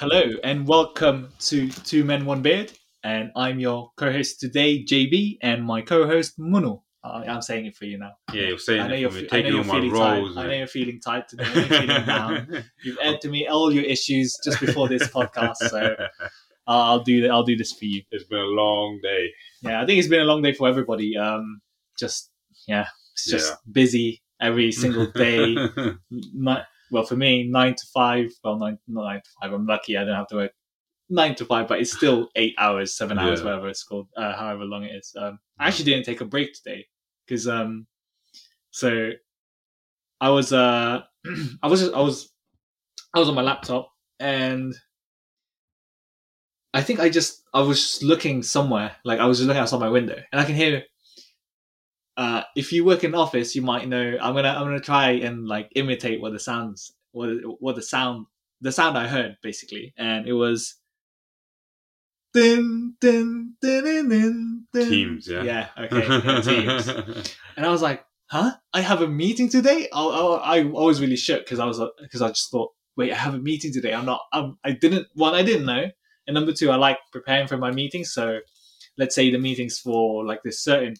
Hello and welcome to Two Men One Beard, and I'm your co-host today, JB, and my co-host Munu. Uh, I'm saying it for you now. Yeah, you're saying I know it you're, for me, fe- I know taking you're my feeling roles. tired. I know you're feeling tight today. I know you're feeling down. You've aired to me all your issues just before this podcast, so uh, I'll do that. I'll do this for you. it's been a long day. Yeah, I think it's been a long day for everybody. Um, just yeah, it's just busy every single day. Ni- well, for me, nine to five. Well, nine not nine to five. I'm lucky. I don't have to work nine to five, but it's still eight hours, seven hours, Yeah. whatever it's called, uh, however long it is. Um, I actually didn't take a break today because um, so I was uh, I was I was I was on my laptop and. I think I just I was just looking somewhere, like I was just looking outside my window, and I can hear. Uh, if you work in office, you might know. I'm gonna I'm gonna try and like imitate what the sounds what what the sound the sound I heard basically, and it was. Din, din, din, din, din. Teams, yeah. Yeah. Okay. yeah, teams. And I was like, huh? I have a meeting today? I, I, I was really shook because I was because I just thought, wait, I have a meeting today. I'm not. I'm, I didn't. One, I didn't know, and number two, I like preparing for my meetings. So, let's say the meetings for like this certain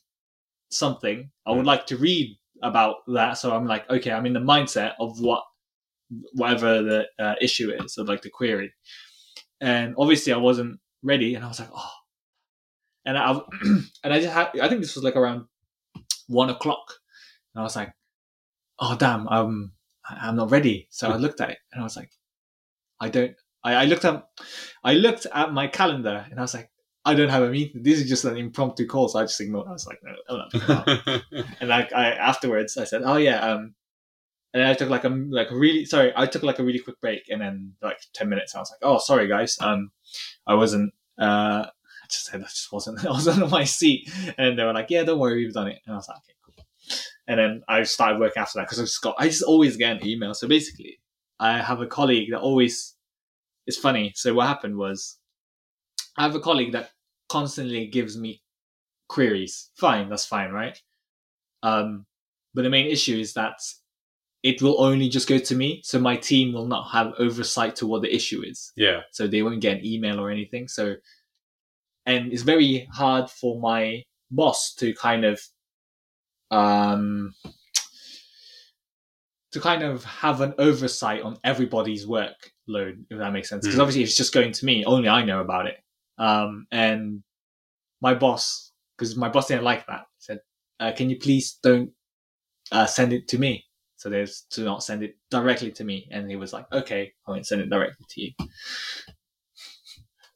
something, I would like to read about that. So I'm like, okay, I'm in the mindset of what whatever the uh, issue is, or like the query. And obviously, I wasn't ready, and I was like, oh. And I and I just had. I think this was like around one o'clock. And I was like, oh damn, I'm I'm not ready. So I looked at it and I was like, I don't. I, I looked at, I looked at my calendar and I was like, I don't have a meeting. This is just an impromptu call, so I just ignored. I was like, no, I'm not. picking up. and like I afterwards, I said, oh yeah, um, and I took like a like really sorry, I took like a really quick break, and then like ten minutes, I was like, oh sorry guys, um, I wasn't. Uh, I just said I just wasn't. I wasn't on my seat, and they were like, yeah, don't worry, we've done it, and I was like, okay, cool. And then I started working after that because I just got I just always get an email. So basically, I have a colleague that always. It's funny. So what happened was, I have a colleague that constantly gives me queries. Fine, that's fine, right? Um, but the main issue is that it will only just go to me, so my team will not have oversight to what the issue is. yeah, So they won't get an email or anything. So, and it's very hard for my boss to kind of, um, to kind of have an oversight on everybody's workload, if that makes sense. Because Mm. obviously, if it's just going to me, only I know about it. Um, and my boss, because my boss didn't like that, said, uh, "Can you please don't uh, send it to me?" So there's to not send it directly to me. And he was like, "Okay, I won't send it directly to you."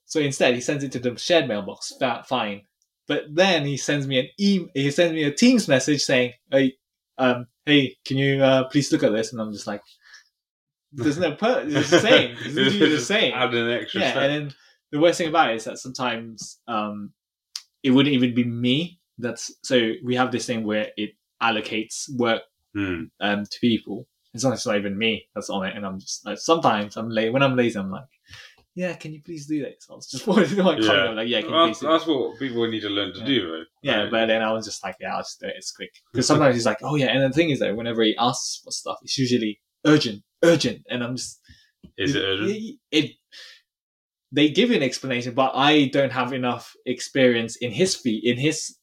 So instead, he sends it to the shared mailbox. Fine, but then he sends me an e- he sends me a Teams message saying, "Hey, um, hey, can you uh, please look at this?" And I'm just like, "There's no. It's the same. It's the same." Add an extra yeah, step. and then the worst thing about it is that sometimes um, it wouldn't even be me. That's so we have this thing where it allocates work Hmm. um, to people. It's not, it's not even me that's on it, and I'm just like sometimes I'm late. When I'm lazy, I'm like, "Yeah, can you please do this?" I was just to my Yeah. like, "Yeah, can you please that's, what people need to learn to Yeah. do, right? Yeah, Right. but then I was just like, "Yeah, I'll just do it. It's quick." Because sometimes he's like, "Oh yeah," and the thing is that whenever he asks for stuff, it's usually urgent, urgent, and I'm just is it urgent? it, it- they give you an explanation, but I don't have enough experience in his fee in his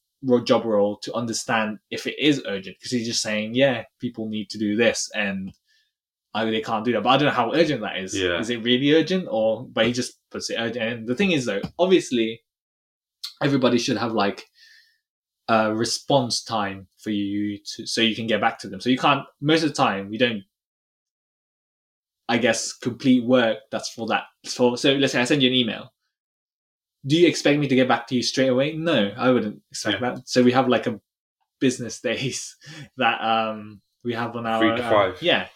job role to understand if it is urgent because he's just saying, yeah, people need to do this, and I they can't do that. But I don't know how urgent that is. Yeah. Is it really urgent, or but he just puts it urgent? And the thing is, though, obviously, everybody should have like a response time for you to so you can get back to them. So you can't most of the time you don't I guess complete work that's for that for so let's say I send you an email. Do you expect me to get back to you straight away? No, I wouldn't expect that. So we have like a business days that um we have on our Three to uh, five. yeah.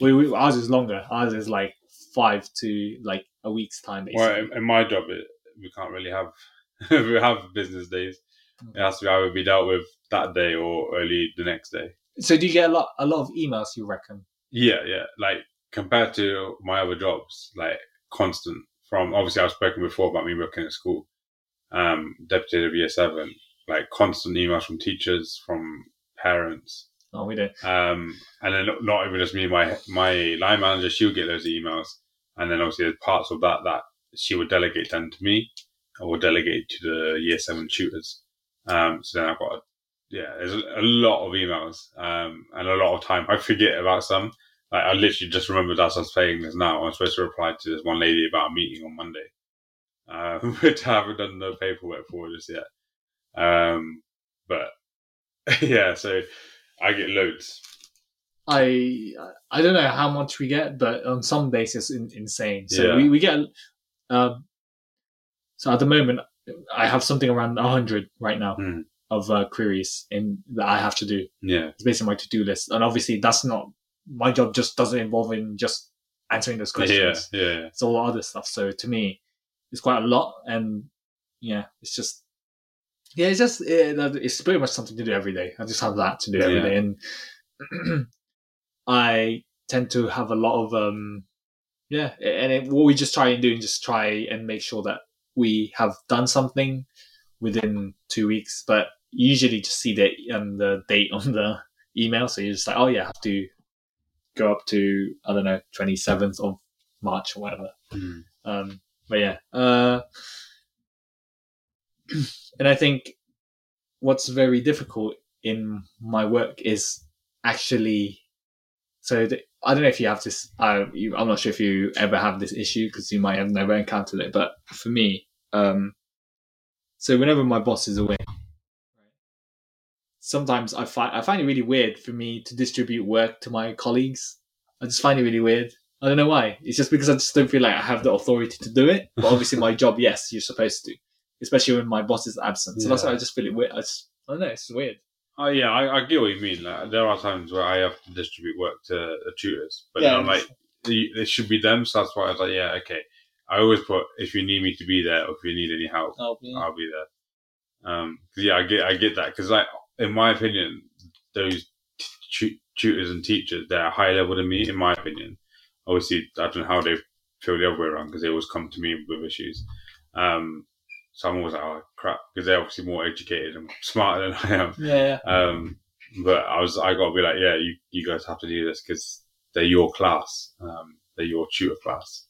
We, we ours is longer. Ours is like five to like a week's time basically. Well, in, in my job, it, we can't really have we have business days. It has to either be dealt with that day or early the next day. So do you get a lot a lot of emails you reckon? Yeah, yeah. Like compared to my other jobs, like constant. From obviously, I've spoken before about me working at school, um, deputy of year seven. Like constant emails from teachers, from parents, No, we don't. um, and then not- even just me. My my line manager, she'll get those emails, and then obviously there's parts of that that she would delegate them to me, or delegate to the year seven tutors. Um, so then I've got, a, yeah, there's a, a lot of emails um, and a lot of time. I forget about some. Like I literally just remembered as I was playing this now. I'm supposed to reply to this one lady about a meeting on Monday, uh, which I haven't done the paperwork for just yet. Um, but yeah, so I get loads. I I don't know how much we get, but on some days it's in, insane. So Yeah. we, we get um so at the moment I have something around hundred right now Hmm. of uh, queries in that I have to do. Yeah, It's basically my to do list, and obviously that's not my job. Just doesn't involve in just answering those questions. yeah, yeah. It's all other stuff. So to me, it's quite a lot, and yeah, it's just yeah, it's just it, it's pretty much something to do every day. I just have that to do every Yeah. day, and I tend to have a lot of um yeah, and it, what we just try and do and just try and make sure that we have done something within two weeks, but usually just see the um, the date on the email, so you're just like, oh yeah, I have to go up to I don't know twenty seventh of March or whatever. Mm. Um, but yeah, uh, and I think what's very difficult in my work is actually. So the, I don't know if you have this. Uh, you, I'm not sure if you ever have this issue because you might have never encountered it. But for me, um, so whenever my boss is away, sometimes I find I find it really weird for me to distribute work to my colleagues. I just find it really weird. I don't know why. It's just because I just don't feel like I have the authority to do it. But obviously, my job, yes, you're supposed to, especially when my boss is absent. So that's why I just feel it weird. I, just, I don't know. It's weird. Oh yeah, I, I get what you mean. Like, there are times where I have to distribute work to the tutors, but Yeah, I'm like, it should be them. So that's why I was like, yeah, okay. I always put if you need me to be there, or if you need any help, Oh, I'll be there. Um, yeah, I get, I get that because, like, in my opinion, those t- tutors and teachers they're higher level than me. In my opinion, obviously, I don't know how they feel the other way around because they always come to me with issues. Um, so I'm always like, oh crap, because they're obviously more educated and smarter than I am. yeah, yeah. Um, but I was, I got to be like, yeah, you, you guys have to do this because they're your class. Um, they're your tutor class.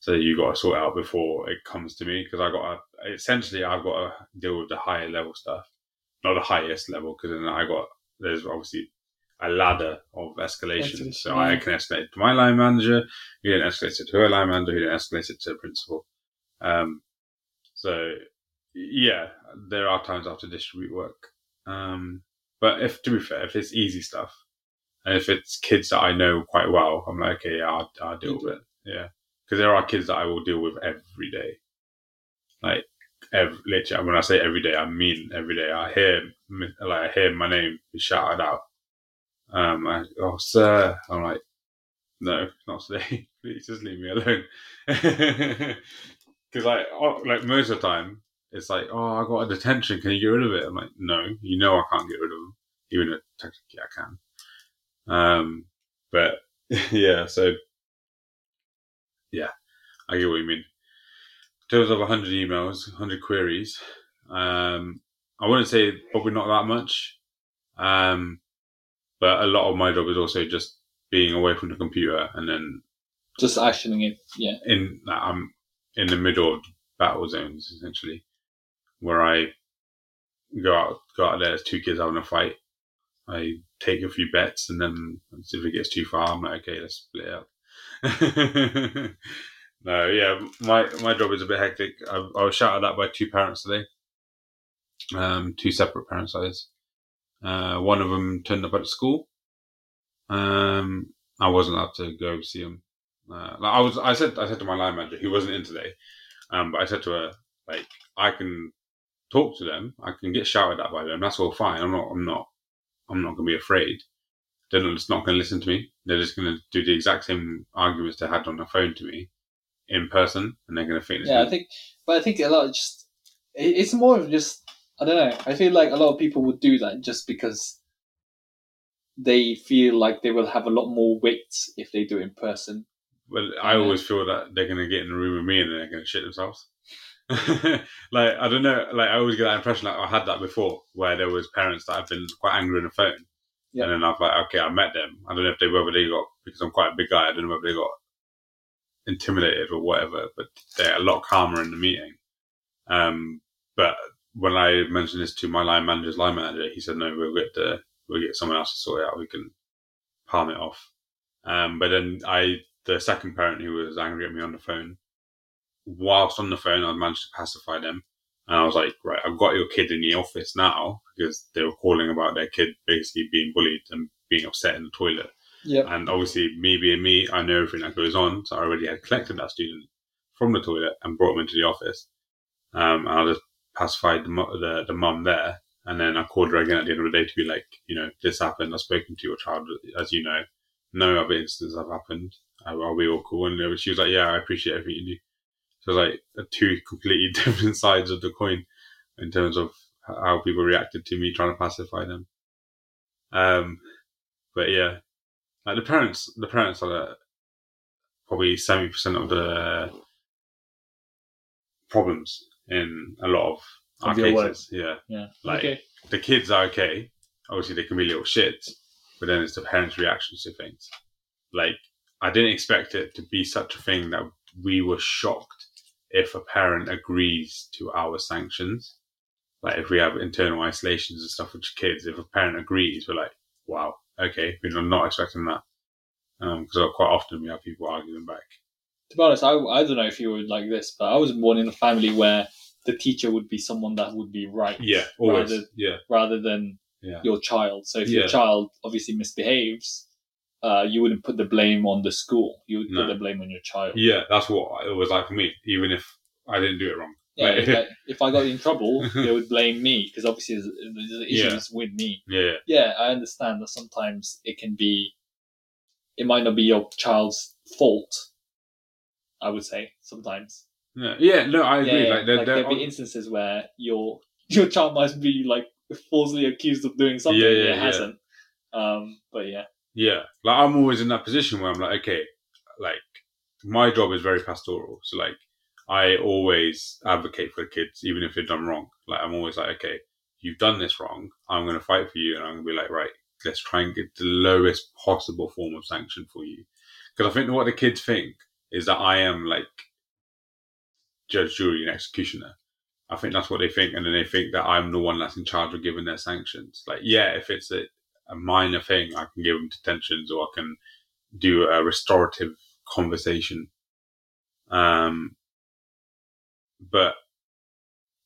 So you got to sort it out before it comes to me because I got to, essentially, I've got to deal with the higher level stuff, not the highest level because then I got, there's obviously a ladder of escalation. Escalation, So I can escalate to my line manager, you can escalate it to her line manager, you can escalate it to the principal. Um, so yeah, there are times I have to distribute work. Um, but if to be fair, if it's easy stuff, and if it's kids that I know quite well, I'm like, okay, yeah, I'll, I'll deal with it. Yeah, because there are kids that I will deal with every day. Like, every, literally, when I say every day, I mean every day. I hear like I hear my name be shouted out. Um, I, oh sir, I'm like, no, not today. Please just leave me alone. Because like, oh, like most of the time, it's like, oh, I got a detention. Can you get rid of it? I'm like, no, you know I can't get rid of them, even though technically I can. Um, but yeah, so yeah, I get what you mean. Terms of 100 emails, 100 queries, um, I wouldn't say probably not that much. Um, but a lot of my job is also just being away from the computer and then Just actioning it. Yeah. in I'm in the middle of battle zones essentially, where I go out go out there. There's two kids having a fight. I take a few bets, and then if it gets too far, I'm like, okay, let's split it up. no, yeah, my my job is a bit hectic. I, I was shouted at by two parents today, um, two separate parents, is. Uh, one of them turned up at school. Um, I wasn't allowed to go see him. Uh, like I was, I said, I said to my line manager, who wasn't in today, um, but I said to her, like, I can talk to them, I can get shouted at by them. That's all fine. I'm not, I'm not, I'm not going to be afraid. They're just not going to listen to me. They're just going to do the exact same arguments they had on the phone to me in person, and they're going to think. Yeah, I think, but I think a lot of just it's more of just I don't know. I feel like a lot of people would do that just because they feel like they will have a lot more weight if they do it in person. Well, I Yeah. always feel that they're going to get in the room with me and they're going to shit themselves. like I don't know, like I always get that impression. Like I had that before, where there was parents that have been quite angry on the phone, Yeah. and then I've like, okay, I met them. I don't know if they whether they got because I'm quite a big guy. I don't know whether they got intimidated or whatever, but they're a lot calmer in the meeting. Um, but when I mentioned this to my line manager's line manager, he said, "No, we'll get the we'll get someone else to sort it out. We can palm it off." Um, but then I, the second parent who was angry at me on the phone, whilst on the phone, I managed to pacify them. And I was like, right, I've got your kid in the office now because they were calling about their kid basically being bullied and being upset in the toilet. Yep. And obviously, me being me, I know everything that goes on. So I already had collected that student from the toilet and brought him into the office. Um, and I just pacified the, the, the mum there. And then I called her again at the end of the day to be like, you know, this happened. I've spoken to your child, as you know. No other instances have happened. Are we all cool? And she was like, yeah, I appreciate everything you do. So like two completely different sides of the coin in terms of how people reacted to me trying to pacify them. Um, but yeah, like the parents, the parents are probably seventy percent of the problems in a lot of our Of your work. cases. Yeah, Yeah. like okay. the kids are okay. Obviously, they can be little shits, but then it's the parents' reactions to things. Like, I didn't expect it to be such a thing that we were shocked if a parent agrees to our sanctions. Like, if we have internal isolations and stuff with kids, if a parent agrees, we're like, wow, okay, we're not expecting that. Because quite often we have people arguing back. To be honest, I, I don't know if you were like this, but I was born in a family where the teacher would be someone that would be right. Yeah, always. Rather, Yeah, rather than yeah. your child. So if Yeah. your child obviously misbehaves, uh, you wouldn't put the blame on the school. You would No. put the blame on your child. Yeah, that's what it was like for me, even if I didn't do it wrong. Yeah, if, I, if I got in trouble, they would blame me because obviously there's, there's issues with me. Yeah, Yeah, I understand that sometimes it can be, it might not be your child's fault. I would say sometimes. yeah, yeah. No, I agree. Yeah, Like, they're, like there'll be instances where your your child might be like falsely accused of doing something Yeah, that yeah, it hasn't. Um, but yeah, Yeah, like I'm always in that position where I'm like, okay, like my job is very pastoral, so like I always advocate for the kids, even if they've done wrong. Like I'm always like, okay, you've done this wrong, I'm going to fight for you, and I'm going to be like, right, let's try and get the lowest possible form of sanction for you, because I think what the kids think is that I am like judge, jury, and executioner. I think that's what they think, and then they think that I'm the one that's in charge of giving their sanctions. Like, yeah, if it's a a minor thing, I can give them detentions or I can do a restorative conversation. Um, but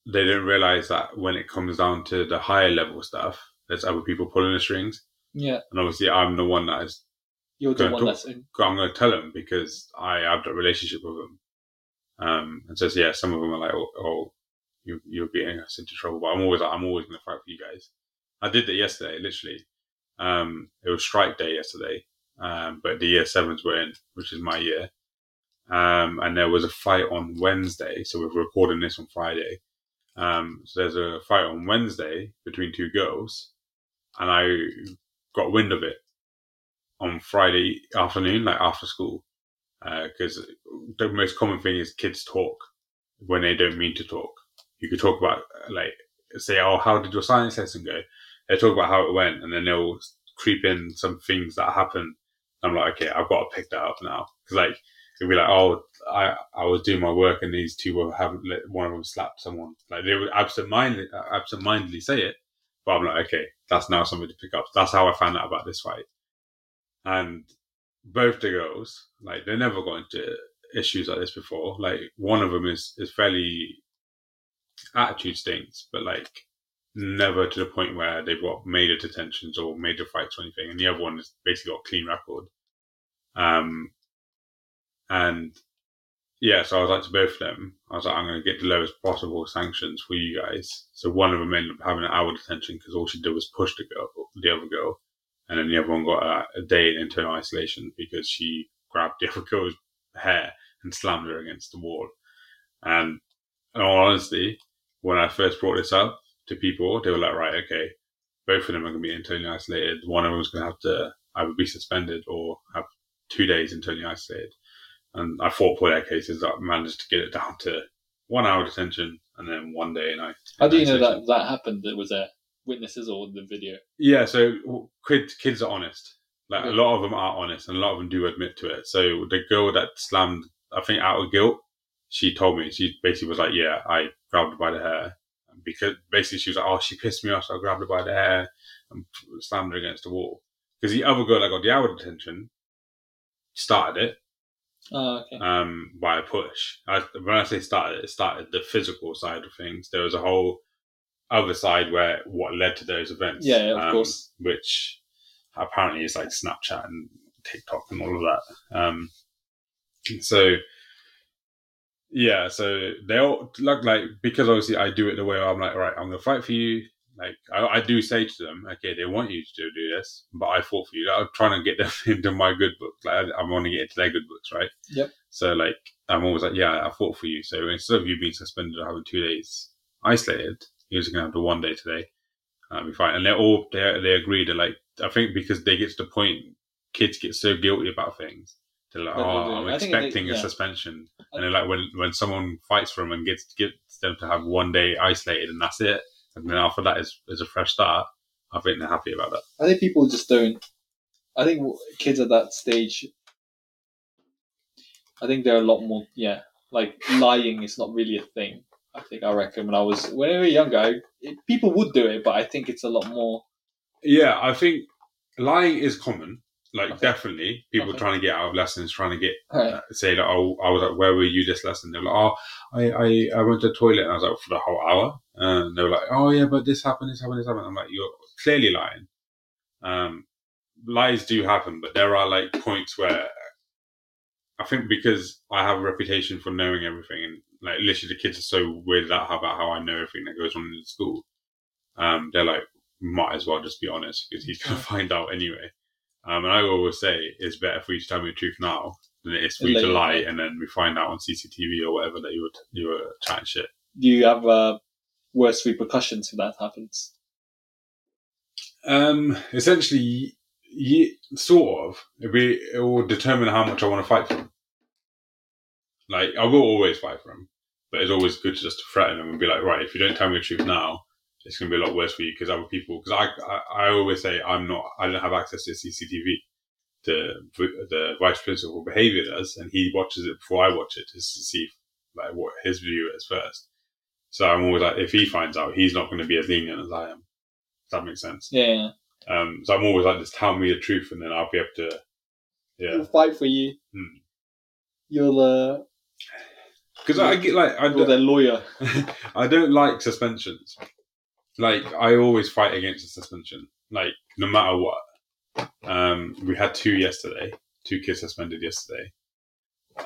they don't realize that when it comes down to the higher level stuff, there's other people pulling the strings. yeah, And obviously, I'm the one that is, you're the one that's in. I'm going to tell them because I have that relationship with them. Um, and so, yeah, some of them are like, oh, oh you, you're getting us into trouble. But I'm always like, I'm always going to fight for you guys. I did that yesterday, literally. Um, it was strike day yesterday, um, but the year sevens were in, which is my year. Um, and there was a fight on Wednesday. So we're recording this on Friday. Um, so there's a fight on Wednesday between two girls, and I got wind of it on Friday afternoon, like after school, because the most common thing is kids talk when they don't mean to talk. You could talk about like say, "Oh, how did your science lesson go?" They talk about how it went, and then they'll creep in some things that happen. I'm like, okay, I've got to pick that up now because like it'd be like, oh, I I was doing my work and these two having let one of them slapped someone. Like they would absent-mindedly, absent-mindedly say it, but I'm like, okay, that's now something to pick up. That's how I found out about this fight. And both the girls, like they never got into issues like this before. Like one of them is is fairly attitude stinks, but like never to the point where they've got major detentions or major fights or anything. And the other one has basically got a clean record. Um, and yeah, so I was like to both of them, I was like, I'm going to get the lowest possible sanctions for you guys. So one of them ended up having an hour detention because all she did was push the girl, the other girl. And then the other one got a, a day in internal isolation because she grabbed the other girl's hair and slammed her against the wall. And in all honesty, when I first brought this up to people, they were like, right, okay, both of them are going to be internally isolated. One of them is going to have to either be suspended or have two days internally isolated. And I fought for their cases. I managed to get it down to one hour detention and then one day. And I How do you know that that happened? That was there witnesses or the video? Yeah, so kids, kids are honest. Like a lot of them are honest, and a lot of them do admit to it. So the girl that slammed I think out of guilt, she told me. She basically was like, "Yeah, I grabbed her by the hair." Because basically she was like, "Oh, she pissed me off, so I grabbed her by the hair and slammed her against the wall." Because the other girl that got the hour detention started it, Oh, okay. um, by a push. I, when I say started, it started the physical side of things. There was a whole other side where what led to those events. Yeah, of um, course. Which apparently is like Snapchat and TikTok and all of that. Um, so yeah, so they all look like because obviously I do it the way I'm like, all right, I'm gonna fight for you. Like I, I do say to them, okay, they want you to do this, but I fought for you. I'm trying to get them into my good book. Like I, I want to get into their good books, right? Yep. So like I'm always like, yeah, I fought for you. So instead of you being suspended or having two days isolated, you're just gonna have the one day today. That'll be fine. And they're all they they agree to like I think because they get to the point kids get so guilty about things. They're like, oh. I'm I think they- expecting a yeah. suspension. And then like when when someone fights for them and gets gets them to have one day isolated and that's it, and then after that is is a fresh start. I think they're happy about that. I think people just don't. I think kids at that stage. I think they're a lot more. Yeah, like lying is not really a thing. I think I reckon when I was when I was younger, I, it, people would do it, but I think it's a lot more. Yeah, I think lying is common. Like Okay. definitely, people Okay. trying to get out of lessons, trying to get Right. uh, say that oh I was like where were you this lesson? They're like oh I, I I went to the toilet and I was like for the whole hour. And they were like oh yeah but this happened this happened this happened. I'm like you're clearly lying. Um, lies do happen, but there are like points where I think because I have a reputation for knowing everything and like literally the kids are so weirded out about how I know everything that goes on in the school. Um, they're like might as well just be honest because he's gonna find out anyway. Um, and I always say it's better for you to tell me the truth now than it is for you to lie and then we find out on CCTV or whatever that you were you were chatting shit. Do you have uh, worse repercussions if that happens? Um, essentially, ye, sort of. It, be, it will determine how much I want to fight for him. Like I will always fight for him, but it's always good just to just threaten him and be like, right, if you don't tell me the truth now, it's going to be a lot worse for you because other people. Because I, I, I always say I'm not. I don't have access to CCTV. The the vice principal behavior does, and he watches it before I watch it just to see like what his view is first. So I'm always like, if he finds out, he's not going to be as lenient as I am. Does that make sense? Yeah. Um, so I'm always like, just tell me the truth, and then I'll be able to. Yeah, We'll fight for you. Hmm. You're the because I get like I don't, the lawyer. I don't like suspensions. Like I always fight against a suspension, like no matter what. Um, we had two yesterday, two kids suspended yesterday,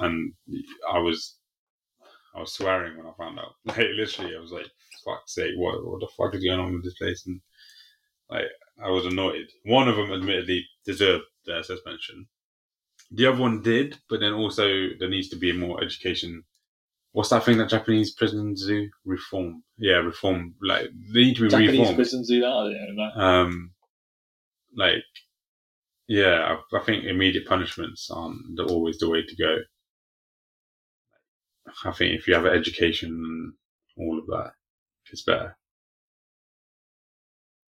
and I was, I was swearing when I found out. Like literally, I was like, "Fuck's sake, what what the fuck is going on with this place?" And like I was annoyed. One of them admittedly deserved their suspension. The other one did, but then also there needs to be more education. What's that thing that Japanese prisons do? Reform. Yeah, reform. Like they need to be Japanese reformed. prisons do that. I don't. Um, like, yeah, I, I think immediate punishments aren't always the way to go. I think if you have an education and all of that, it's better.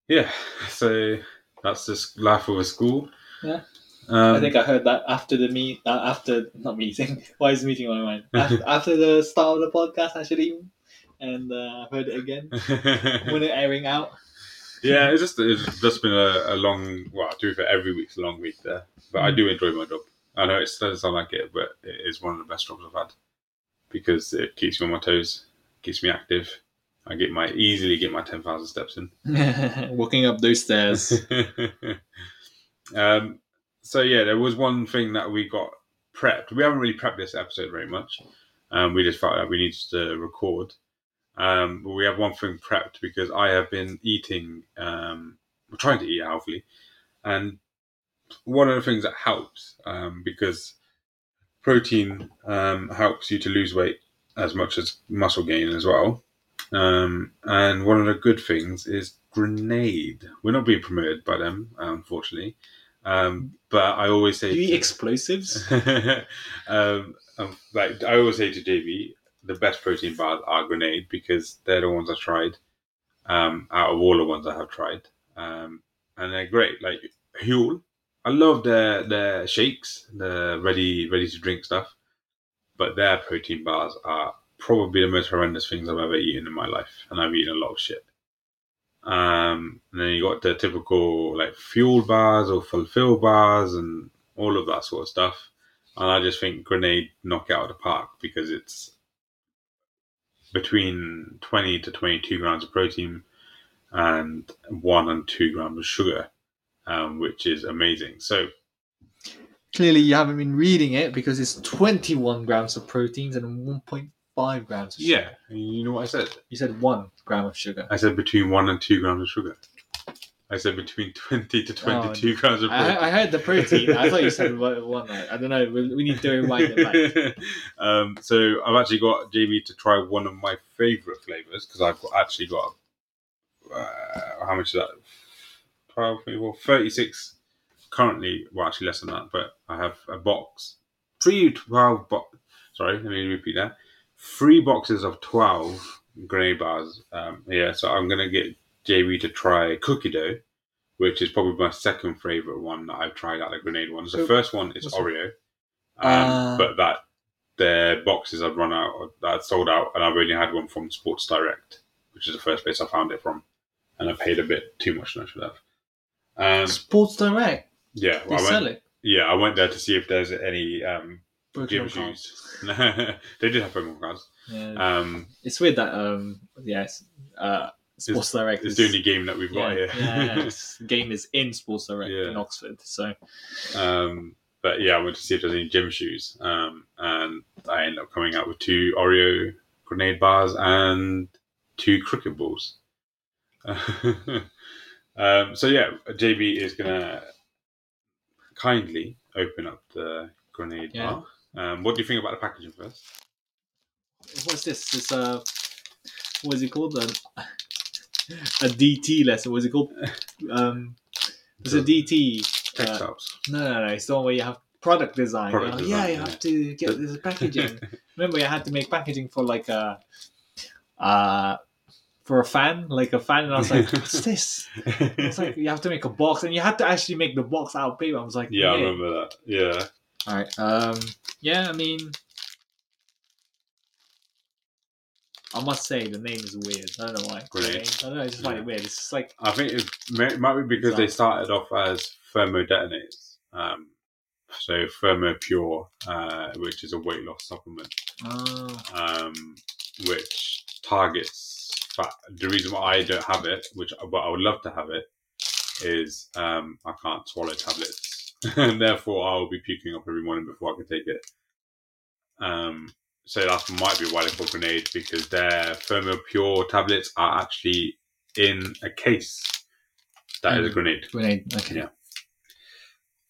Yeah, so that's just life of a school. Yeah. Um, I think I heard that after the meet, uh, after not meeting. Why is meeting on my mind? After, after the start of the podcast, actually, and uh, I've heard it again when it airing out. yeah, it's just it's just been a, a long. Well, I do it for every week's a long week there, but I do enjoy my job. I know it doesn't sound like it, but it is one of the best jobs I've had because it keeps me on my toes, keeps me active. I get my easily get my ten thousand steps in. Walking up those stairs. um, so yeah, there was one thing that we got prepped. We haven't really prepped this episode very much. Um, we just felt that we needed to record. Um, but we have one thing prepped because I have been eating, um, trying to eat healthily, and one of the things that helps um, because protein um, helps you to lose weight as much as muscle gain as well. Um, and one of the good things is Grenade. We're not being promoted by them, unfortunately. Um, but I always say, Do you eat to- explosives? um, um, like I always say to JB, the best protein bars are Grenade because they're the ones I've tried. Um, out of all the ones I have tried, um, and they're great. Like Huel, I love their their shakes, the ready ready to drink stuff. but their protein bars are probably the most horrendous things I've ever eaten in my life, and I've eaten a lot of shit. Um, and then you got the typical like fuel bars or Fulfil bars and all of that sort of stuff. And I just think Grenade knock out of the park because it's between 20 to 22 grams of protein and one and two grams of sugar, um, which is amazing. So Clearly, you haven't been reading it because it's 21 grams of proteins and 1.5 grams of sugar. yeah, you know what I said? You said one gram of sugar. I said between one and two grams of sugar. I said between 20 to 22 grams of protein. I, I heard the protein. I thought you said one. one. I don't know. We, we need to rewind it back. um, so I've actually got Jamie to try one of my favourite flavours because I've got, actually got uh, how much is that? 12, 24, 36 currently, well, actually less than that, but I have a box, three 12 box. Sorry, let me repeat that. Three boxes of 12 grenade bars. Um, yeah, so I'm going to get JB to try cookie dough, which is probably my second favourite one that I've tried out of the grenade ones. The first one is what's? Oreo, um, Ah. but that their boxes have run out, that sold out, and I've only had one from Sports Direct, which is the first place I found it from, and I paid a bit too much than I should have. Um, Sports Direct. yeah, They well, I sell went, it. yeah, I went there to see if there's any um, gym Pokemon cards. shoes. they did have Pokemon cards. Yeah. Um, it's weird that um yes uh Sports Direct is the only game that we've got yeah, here. yeah, yeah, the game is in Sports Direct Yeah. in Oxford. So Um, but yeah, I went to see if there's any gym shoes, um, and I ended up coming out with two Oreo grenade bars and two cricket balls. um, so yeah, JB is gonna kindly open up the grenade Yeah. bar. Um, what do you think about the packaging first? what's this? This uh what is it called? A, a DT lesson. What's it called? Um it's a DT. Uh, Textiles. no, no, no. It's the one where you have product design. Product know, yeah, you yeah. have to get this packaging. Remember, I had to make packaging for like a, uh, for a fan, like a fan, and I was like, "What's this?" It's like you have to make a box, and you had to actually make the box out of paper. I was like, yeah, I remember that. Yeah. All right. Um. Yeah. I mean, I must say the name is weird. I don't know why. Grenade. I don't know. I just Yeah. it weird. It's just like I think it may, might be because they started off as thermodetonators. Um, so Thermo Pure, uh, which is a weight loss supplement, oh, um, which targets fat. The reason why I don't have it, which but I would love to have it, is um, I can't swallow tablets, and therefore I will be puking up every morning before I can take it. Um, so that might be why they call grenade because their Pure tablets are actually in a case that is a Mm. grenade. grenade. Okay. Yeah.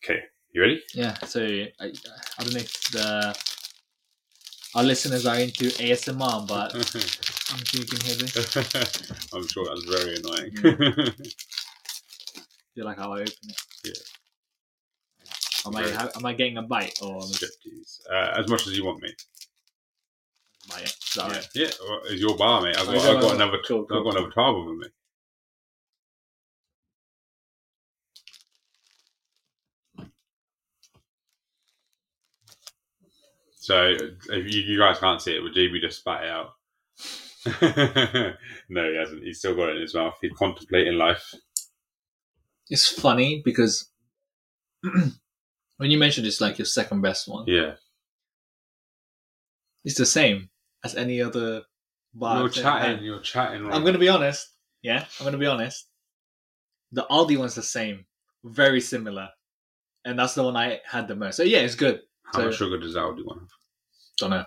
Okay, you ready? Yeah. So I, I don't know if the our listeners are into ASMR, but I'm sure you can hear this. I'm sure that's very annoying. You like how I open it? Yeah. Am I ha- am I getting a bite or Striptease. Uh, as much as you want, mate. bite it? Is that yeah, right? yeah. Well, it's your bar, mate. I've got, I've got another. cool, cool, I've got another twelve of them, mate. So if you, you guys can't see it, but JB just spat it out. no, he hasn't. He's still got it in his mouth. He's contemplating life. It's funny because when you mentioned it's like your second best one, Yeah. it's the same as any other bar. you're chatting. had. You're chatting. Right I'm gonna be honest. Yeah, I'm gonna be honest. The Aldi one's the same, very similar, and that's the one I had the most. So yeah, it's good. How so- much sugar does Aldi want? Don't know.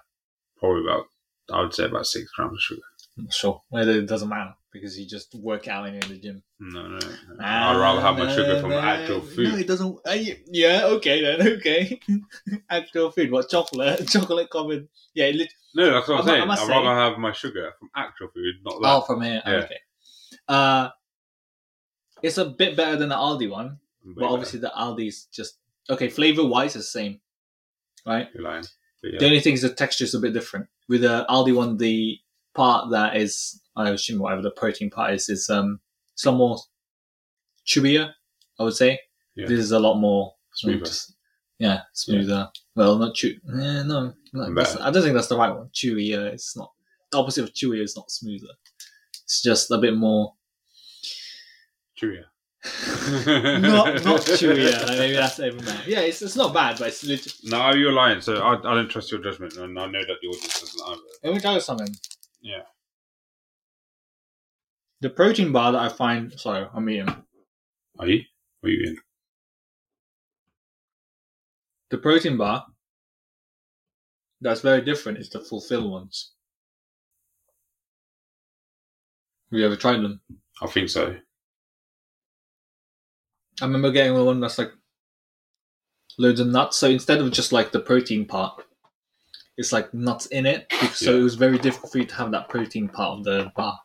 Probably about. I would say about six grams of sugar. I'm not sure. Whether it doesn't matter because you just work out when you're in the gym. No, no. no. I'd rather have my sugar from actual food. No, it doesn't. Uh, yeah, okay then. Okay, actual food. What chocolate? chocolate covered. Yeah. It lit- No, that's what I'm saying. I'd say- rather have my sugar from actual food, not that. oh, from here. Yeah. Okay. Uh, it's a bit better than the Aldi one, but better. obviously the Aldi's just okay. Flavor wise, it's the same, right? You're lying. But The only thing is the texture is a bit different. With the Aldi one, the part that is, I assume whatever the protein part is, is um, it's a lot more chewier. I would say Yeah. this is a lot more Smoother. just- Yeah, smoother. Well, not chew. Eh, no, no I don't think that's the right one. Chewy. Uh, it's not. The opposite of chewier. is not smoother. It's just a bit more. Chewier. not not chewy. Yeah, like maybe that's even better. Yeah, it's, it's not bad, but it's legit. No, you're lying. So I, I don't trust your judgment, and I know that the audience doesn't either. Let me tell you something. Yeah. The protein bar that I find. Sorry, I'm eating. Are you? What are you in? The protein bar that's very different is the Fulfil ones. Have you ever tried them? I think so. I remember getting one that's like loads of nuts. So instead of just like the protein part, it's like nuts in it. So Yeah. it was very difficult for you to have that protein part of the bar.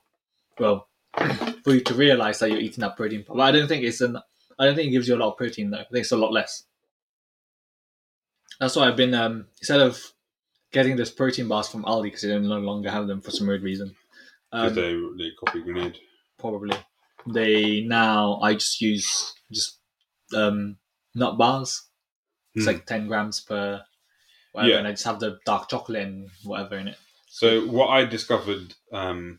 Well, for you to realize that you're eating that protein. But I don't think it's an. I don't think it gives you a lot of protein though. I think it's a lot less. That's why I've been um instead of getting this protein bars from Aldi because they don't no longer have them for some weird reason. Um, they they copy grenade. probably. They now I just use just um nut bars. It's Hmm. like ten grams per whatever, Yeah. and I just have the dark chocolate and whatever in it. So what I discovered, um,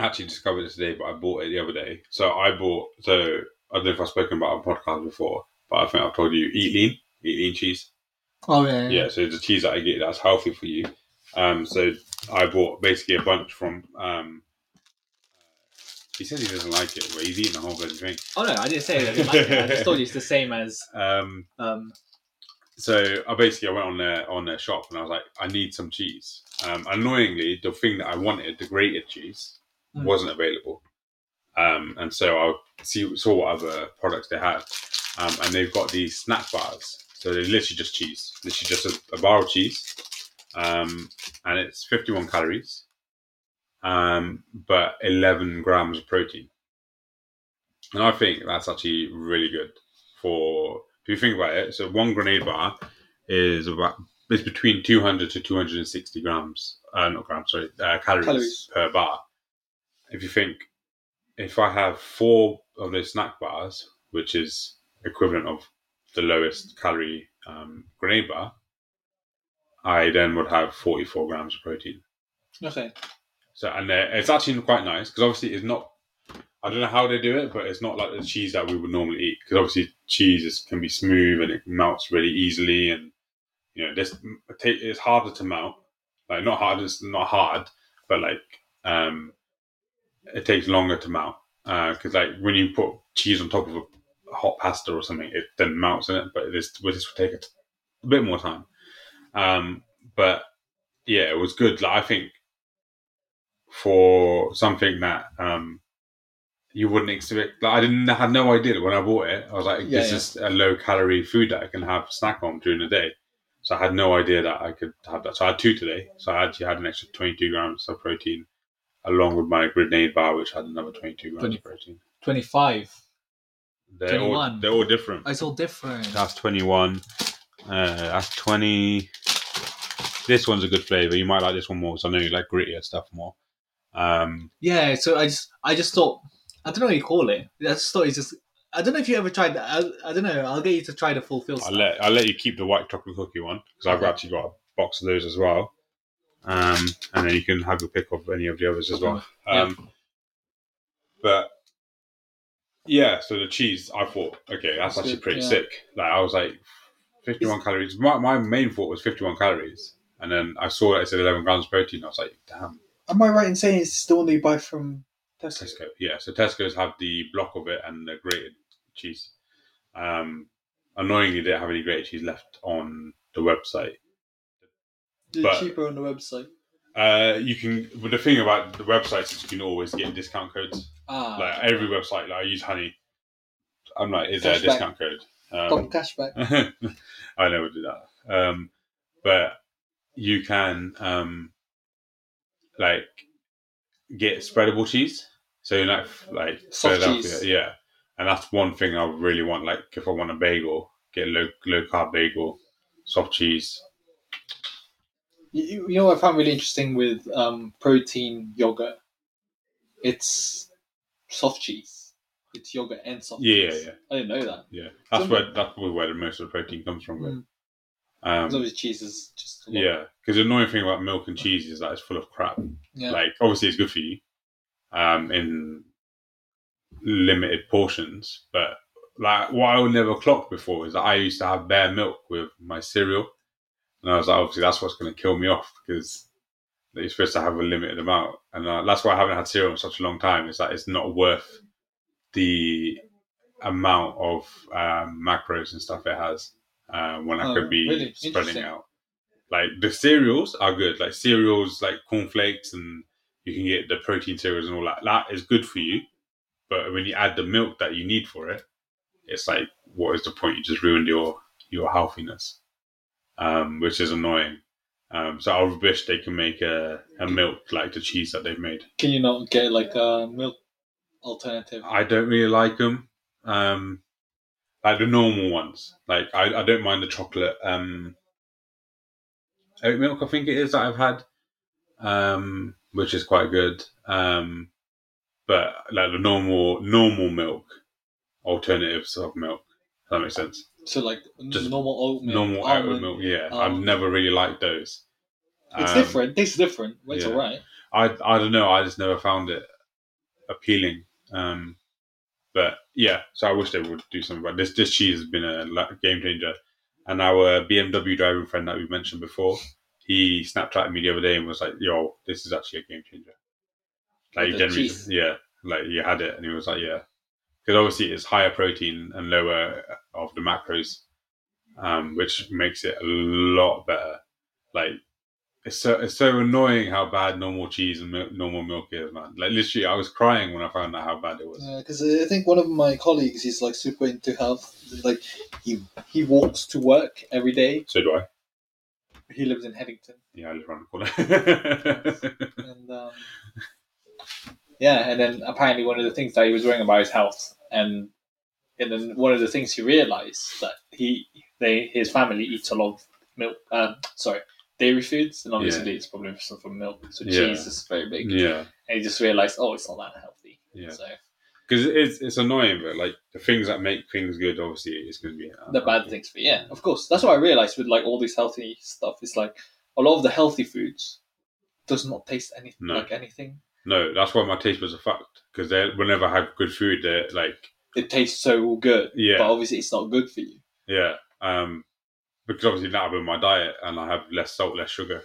actually discovered it today, but I bought it the other day. So I bought. So I don't know if I've spoken about on podcast before, but I think I've told you Eatlean, eat lean cheese. Oh yeah, Yeah, so the cheese that I get that's healthy for you. Um, so I bought basically a bunch from. Um, he says he doesn't like it, but he's eating the whole bloody thing. Oh no, I didn't say that. I didn't like it. I just told you it's the same as Um, um. so I basically I went on their on their shop and I was like, I need some cheese. Um, annoyingly, the thing that I wanted, the grated cheese, Mm. wasn't available. Um, and so I see, saw what other products they had, um, and they've got these snack bars. So they're literally just cheese, literally just a, a bar of cheese, um, and it's 51 calories, um, but 11 grams of protein. And I think that's actually really good for if you think about it. So one grenade bar is about it's between 200 to 260 grams, uh, not grams, sorry, uh, calories, Calories. per bar. If you think, if I have four of those snack bars, which is equivalent of the lowest calorie um, grenade bar, I then would have 44 grams of protein. Okay. So, and it's actually quite nice because obviously it's not. I don't know how they do it, but it's not like the cheese that we would normally eat. Because obviously cheese is, can be smooth and it melts really easily, and you know this it's harder to melt. Like not hard, it's not hard, but like um, it takes longer to melt. Because like when you put cheese on top of a hot pasta or something, it then melts in it. But this this will take a, t- a bit more time. Um, but yeah, it was good. Like, I think for something that um, you wouldn't expect. Like, I didn't I had no idea when I bought it. I was like, Yeah, this yeah. is a low calorie food that I can have snack on during the day. So I had no idea that I could have that. So I had two today. So I actually had an extra 22 grams of protein along with my grenade bar, which had another 22 grams 20. of protein. Twenty-five. They're all, 21. they're all different. Oh, It's all different. That's 21. Uh, that's 20. This one's a good flavor. You might like this one more because I know you like grittier stuff more. Um, Yeah. So I just I just thought I don't know what you call it. I just thought it's just. I don't know if you ever tried that. I, I don't know. I'll get you to try the Fulfil I'll stuff. let I'll let you keep the white chocolate cookie one because I've Okay. actually got a box of those as well. Um, and then you can have a pick of any of the others as well. Yeah. Um, but yeah, so the cheese, I thought, okay, that's That's actually good, pretty yeah. sick. Like I was like, fifty-one calories. My, my main thought was fifty-one calories, and then I saw that it said eleven grams of protein. I was like, damn, Am I right in saying it's the one that you buy from Tesco? Tesco. Yeah, so Tesco's have the block of it and the grated cheese. Um, annoyingly, they don't have any grated cheese left on the website. But- cheaper on the website? Uh, you can. But the thing about the websites is you can always get discount codes. Ah, Like every website, like I use Honey. I'm like, is there a discount code? Um, cashback. I never do that. Um, but you can um, like get spreadable cheese. So you like like Soft Philadelphia, cheese. yeah. And that's one thing I really want. Like if I want a bagel, get a low low carb bagel, soft cheese. You, you know what I found really interesting with um, protein yogurt? It's soft cheese. it's yogurt and soft cheese. Yeah, yeah, I didn't know that. yeah. That's So- where that's probably where the most of the protein comes from. Mm. um, Because obviously cheese is just yeah, because the annoying thing about milk and cheese is that it's full of crap. Yeah. Like obviously it's good for you, um, in limited portions. But like what I would never clock before is that I used to have bare milk with my cereal, and I was like, obviously that's what's going to kill me off because you're supposed to have a limited amount, and uh, that's why I haven't had cereal in such a long time. Is that it's not worth the amount of um, macros and stuff it has uh, when I Oh, could be really? spreading out. Like the cereals are good, like cereals like cornflakes, and you can get the protein cereals and all that. That is good for you, but when you add the milk that you need for it, it's like, what is the point? You just ruined your your healthiness, um, which is annoying. Um, so I wish they can make a, a milk like the cheese that they've made. Can you not get like a milk alternative? I don't really like them. Um, like the normal ones. Like I, I don't mind the chocolate um, oat milk. I think it is that I've had, um, which is quite good. Um, but like the normal normal milk alternatives of milk. If that makes sense. So like Just normal oat milk, normal oat almond. milk. Yeah, um, I've never really liked those. It's Um, different. It tastes different. It's yeah. alright. I I don't know. I just never found it appealing. Um, but yeah, so I wish they would do something. But this this cheese has been a game changer. And our BMW driving friend that we mentioned before, he Snapchatted me the other day and was like, "Yo, this is actually a game changer." Like, you generally, cheese? yeah, like you had it, and he was like, "Yeah," because obviously it's higher protein and lower of the macros, um, which makes it a lot better. Like it's so it's so annoying how bad normal cheese and milk, normal milk is, man. Like literally, I was crying when I found out how bad it was. Because I think one of my colleagues is like super into health. Like he he walks to work every day. So do I. He lives in Headington, Yeah, I live around the corner. and um, yeah, and then apparently one of the things that he was worrying about is health, and and then one of the things he realized that he they his family eats a lot of milk. Um, sorry. Dairy foods, and obviously it's probably from from milk. So Yeah. cheese is very big. yeah, And he just realized, oh, it's not that healthy. yeah. So Because it's it's annoying, but like the things that make things good, obviously, it's going to be the bad things for yeah of course that's what i realized with like all this healthy stuff It's like a lot of the healthy foods does not taste anything No. like anything No, that's why my taste was are fucked. Because they whenever I have good food, they're like, it tastes so good Yeah. but obviously it's not good for you yeah. Um, because obviously now I'm in my diet and I have less salt, less sugar.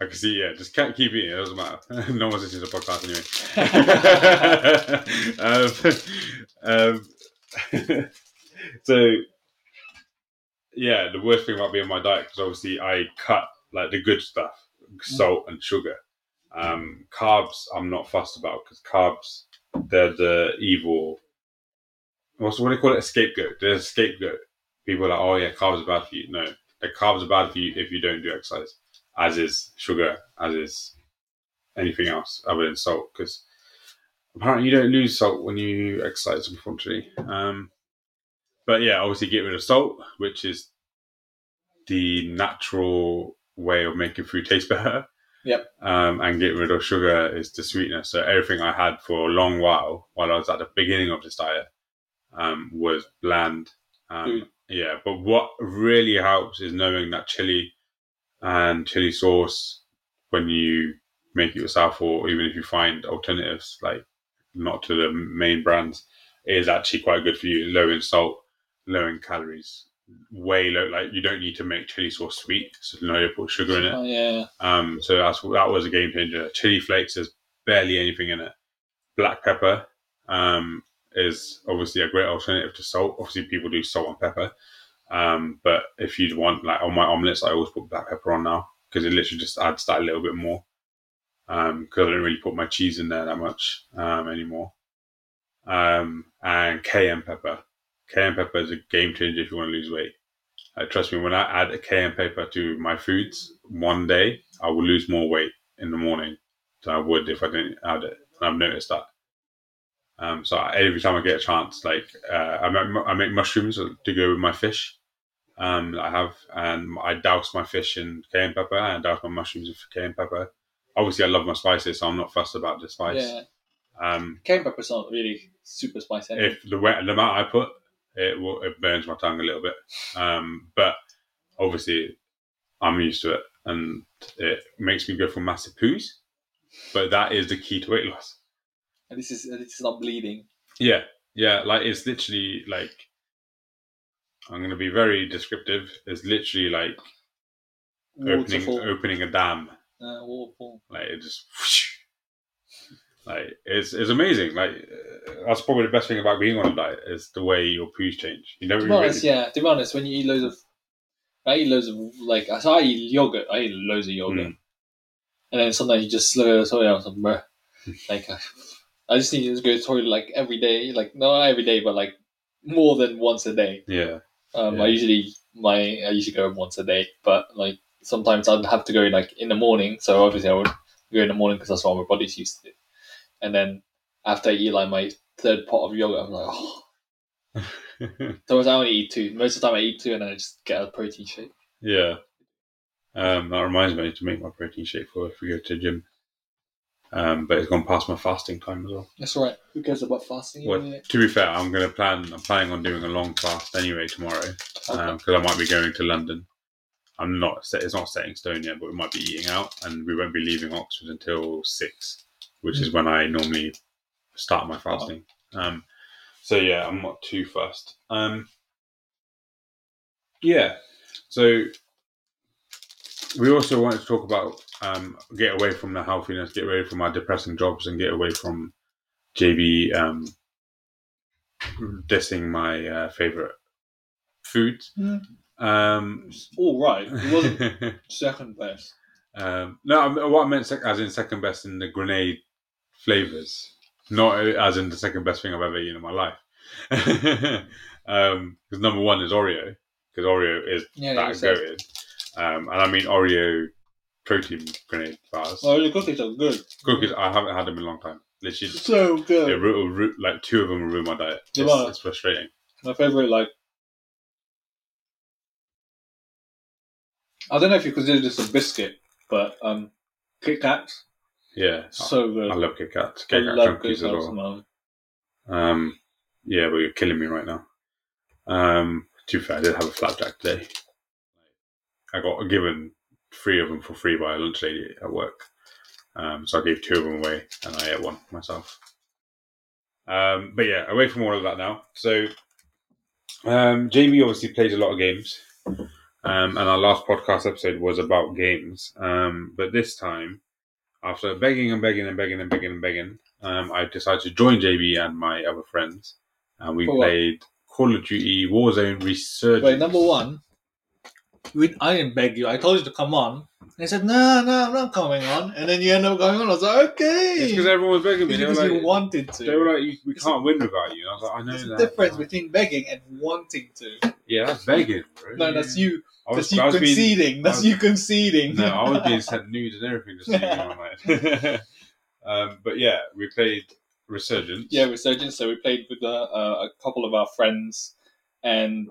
I can see, yeah, just can't keep eating. It doesn't matter. no one's listening to the podcast anyway. um, um, so, yeah, the worst thing about being on my diet because obviously I cut like the good stuff, salt and sugar. Um, carbs, I'm not fussed about because carbs, they're the evil. What's what do they call it? A scapegoat. They're a scapegoat. People are like, oh yeah, carbs are bad for you. No, the carbs are bad for you if you don't do exercise. As is sugar, as is anything else other than salt. Because apparently you don't lose salt when you exercise, unfortunately. Um, but yeah, obviously get rid of salt, which is the natural way of making food taste better. Yep. Um, and getting rid of sugar is the sweetness. So everything I had for a long while, while I was at the beginning of this diet, um, was bland. Um, yeah, but what really helps is knowing that chili and chili sauce, when you make it yourself, or even if you find alternatives like not to the main brands, is actually quite good for you. Low in salt, low in calories, way low. Like you don't need to make chili sauce sweet, so no you put sugar in it. oh yeah Um, so that's that was a game changer. Chili flakes, there's barely anything in it. Black pepper um, is obviously a great alternative to salt. Obviously, people do salt and pepper, um, but if you'd want like on my omelets, I always put black pepper on now because it literally just adds that a little bit more. Because I don't really put my cheese in there that much um, anymore. Um, and cayenne pepper. Cayenne pepper is a game changer if you want to lose weight. Uh, trust me, when I add a cayenne pepper to my foods one day, I will lose more weight in the morning than I would if I didn't add it. And I've noticed that. Um, so I- every time I get a chance, like uh, I, make, I make mushrooms to go with my fish um, I have, and I douse my fish in cayenne pepper and douse my mushrooms in cayenne pepper. Obviously, I love my spices, so I'm not fussed about the spice. yeah Um, Cayenne pepper's not really super spicy. anyway. if the wet, the amount I put, it will it burns my tongue a little bit. Um, but obviously, I'm used to it, and it makes me go for massive poos. But that is the key to weight loss. And this is this is not bleeding. Yeah, yeah. Like it's literally like I'm going to be very descriptive. It's literally like opening opening a dam. Uh, waterfall. Like it just. whoosh. Like it's it's amazing. Like uh, that's probably the best thing about being on a diet is the way your poos change. You never To be really, honest, yeah. To be honest, when you eat loads of, I eat loads of like so I eat yogurt. I eat loads of yogurt, Mm. and then sometimes you just look at the toilet. I was like, bruh, like I, I just need to go to the toilet like every day. Like not every day, but like more than once a day. yeah, Um, Yeah. I usually my I usually go once a day, but like sometimes I'd have to go like in the morning. So obviously I would go in the morning because that's what my body's used to. And then after I eat like my third pot of yogurt, I'm like, oh. So I only eat two. Most of the time I eat two, and then I just get a protein shake. yeah. Um, that reminds me to make my protein shake for if we go to the gym. Um, but it's gone past my fasting time as well. That's right. Who cares about fasting? Well, anyway? to be fair, I'm gonna plan. I'm planning on doing a long fast anyway tomorrow Okay. because I might be going to London. I'm not. set- It's not set in stone yet, but we might be eating out, and we won't be leaving Oxford until six, which is when I normally start my fasting. Um, so yeah, I'm not too fussed. Um, yeah. So we also wanted to talk about um, get away from the healthiness, get away from our depressing jobs, and get away from JB um, dissing my uh, favorite food. Mm. Um, all right. It wasn't second best. um, no, what I meant sec- as in second best in the grenade flavors, not as in the second best thing I've ever eaten in my life. Um because number one is Oreo, because Oreo is Yeah, that goated. Um, and I mean Oreo protein grenade bars. Well, the cookies are good. Cookies, I haven't had them in a long time. Literally, So good. it ru- ru- like two of them will ruin my diet. It's, are. it's frustrating. My favorite, like, I don't know if you consider this a biscuit, but um, Kit Kats, Yeah, so good. I love Kit Kats. I Kit Kat love Kit cookies as well. Um, yeah, but you're killing me right now. Um, to be fair, I did have a flapjack today. I got given three of them for free by a lunch lady at work. Um, so I gave two of them away and I ate one myself. Um, but yeah, away from all of that now. So, um, Jamie obviously plays a lot of games. Um, and our last podcast episode was about games. Um, but this time, after begging and begging and begging and begging and begging, um, I decided to join JB and my other friends. And we For what? played Call of Duty Warzone Resurgence. Wait, number one, we, I didn't beg you. I told you to come on. You said, no, no, I'm not coming on. And then you end up going on. I was like, okay. It's because everyone was begging me. They were because you wanted to. they were like we It's can't win without you. And I was like, I know There's that. difference between begging and wanting to. Yeah, that's begging, bro. No, that's you. I was, That's you I was being- conceding. That's was- you conceding. no, I was being sent nudes and everything just so you know, like. um, but yeah, we played Resurgence. yeah, Resurgence. So we played with uh, uh, a couple of our friends, and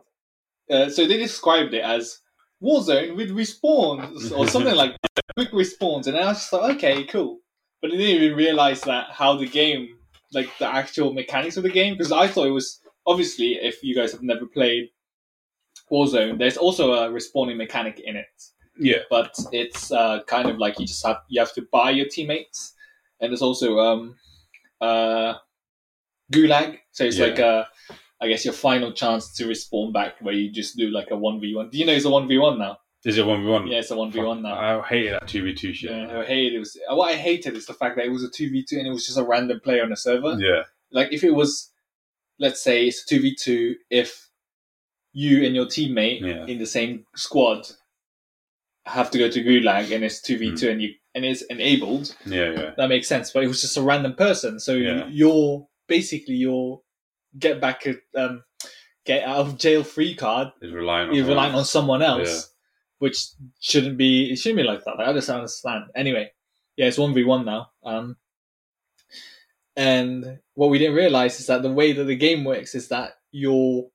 uh, so they described it as Warzone with respawns or something like that, quick respawns, and I was just like, okay, cool. But I didn't even realize that how the game, like the actual mechanics of the game, because I thought it was obviously if you guys have never played Warzone, there's also a respawning mechanic in it. yeah, but it's uh, kind of like you just have you have to buy your teammates, and there's also um, uh, gulag. So it's Yeah. like uh, I guess your final chance to respawn back, where you just do like a one v one. Do you know it's a one v one now? Is it a one v one? Yeah, it's a one v one now. I hated that two v two shit. Yeah, I hated it. Was what I hated is the fact that it was a two v two and it was just a random player on the server. Yeah, Like if it was, let's say it's a two v two, if you and your teammate Yeah. in the same squad have to go to gulag and it's two v two Hmm. and you and it's enabled, yeah, yeah, that makes sense. But it was just a random person, so Yeah. your basically your get back a um, get out of jail free card. On. You're someone. relying on someone else, Yeah. which shouldn't be. It shouldn't be like that. I just don't understand. Anyway, yeah, it's one v one now. Um, and what we didn't realize is that the way that the game works is that your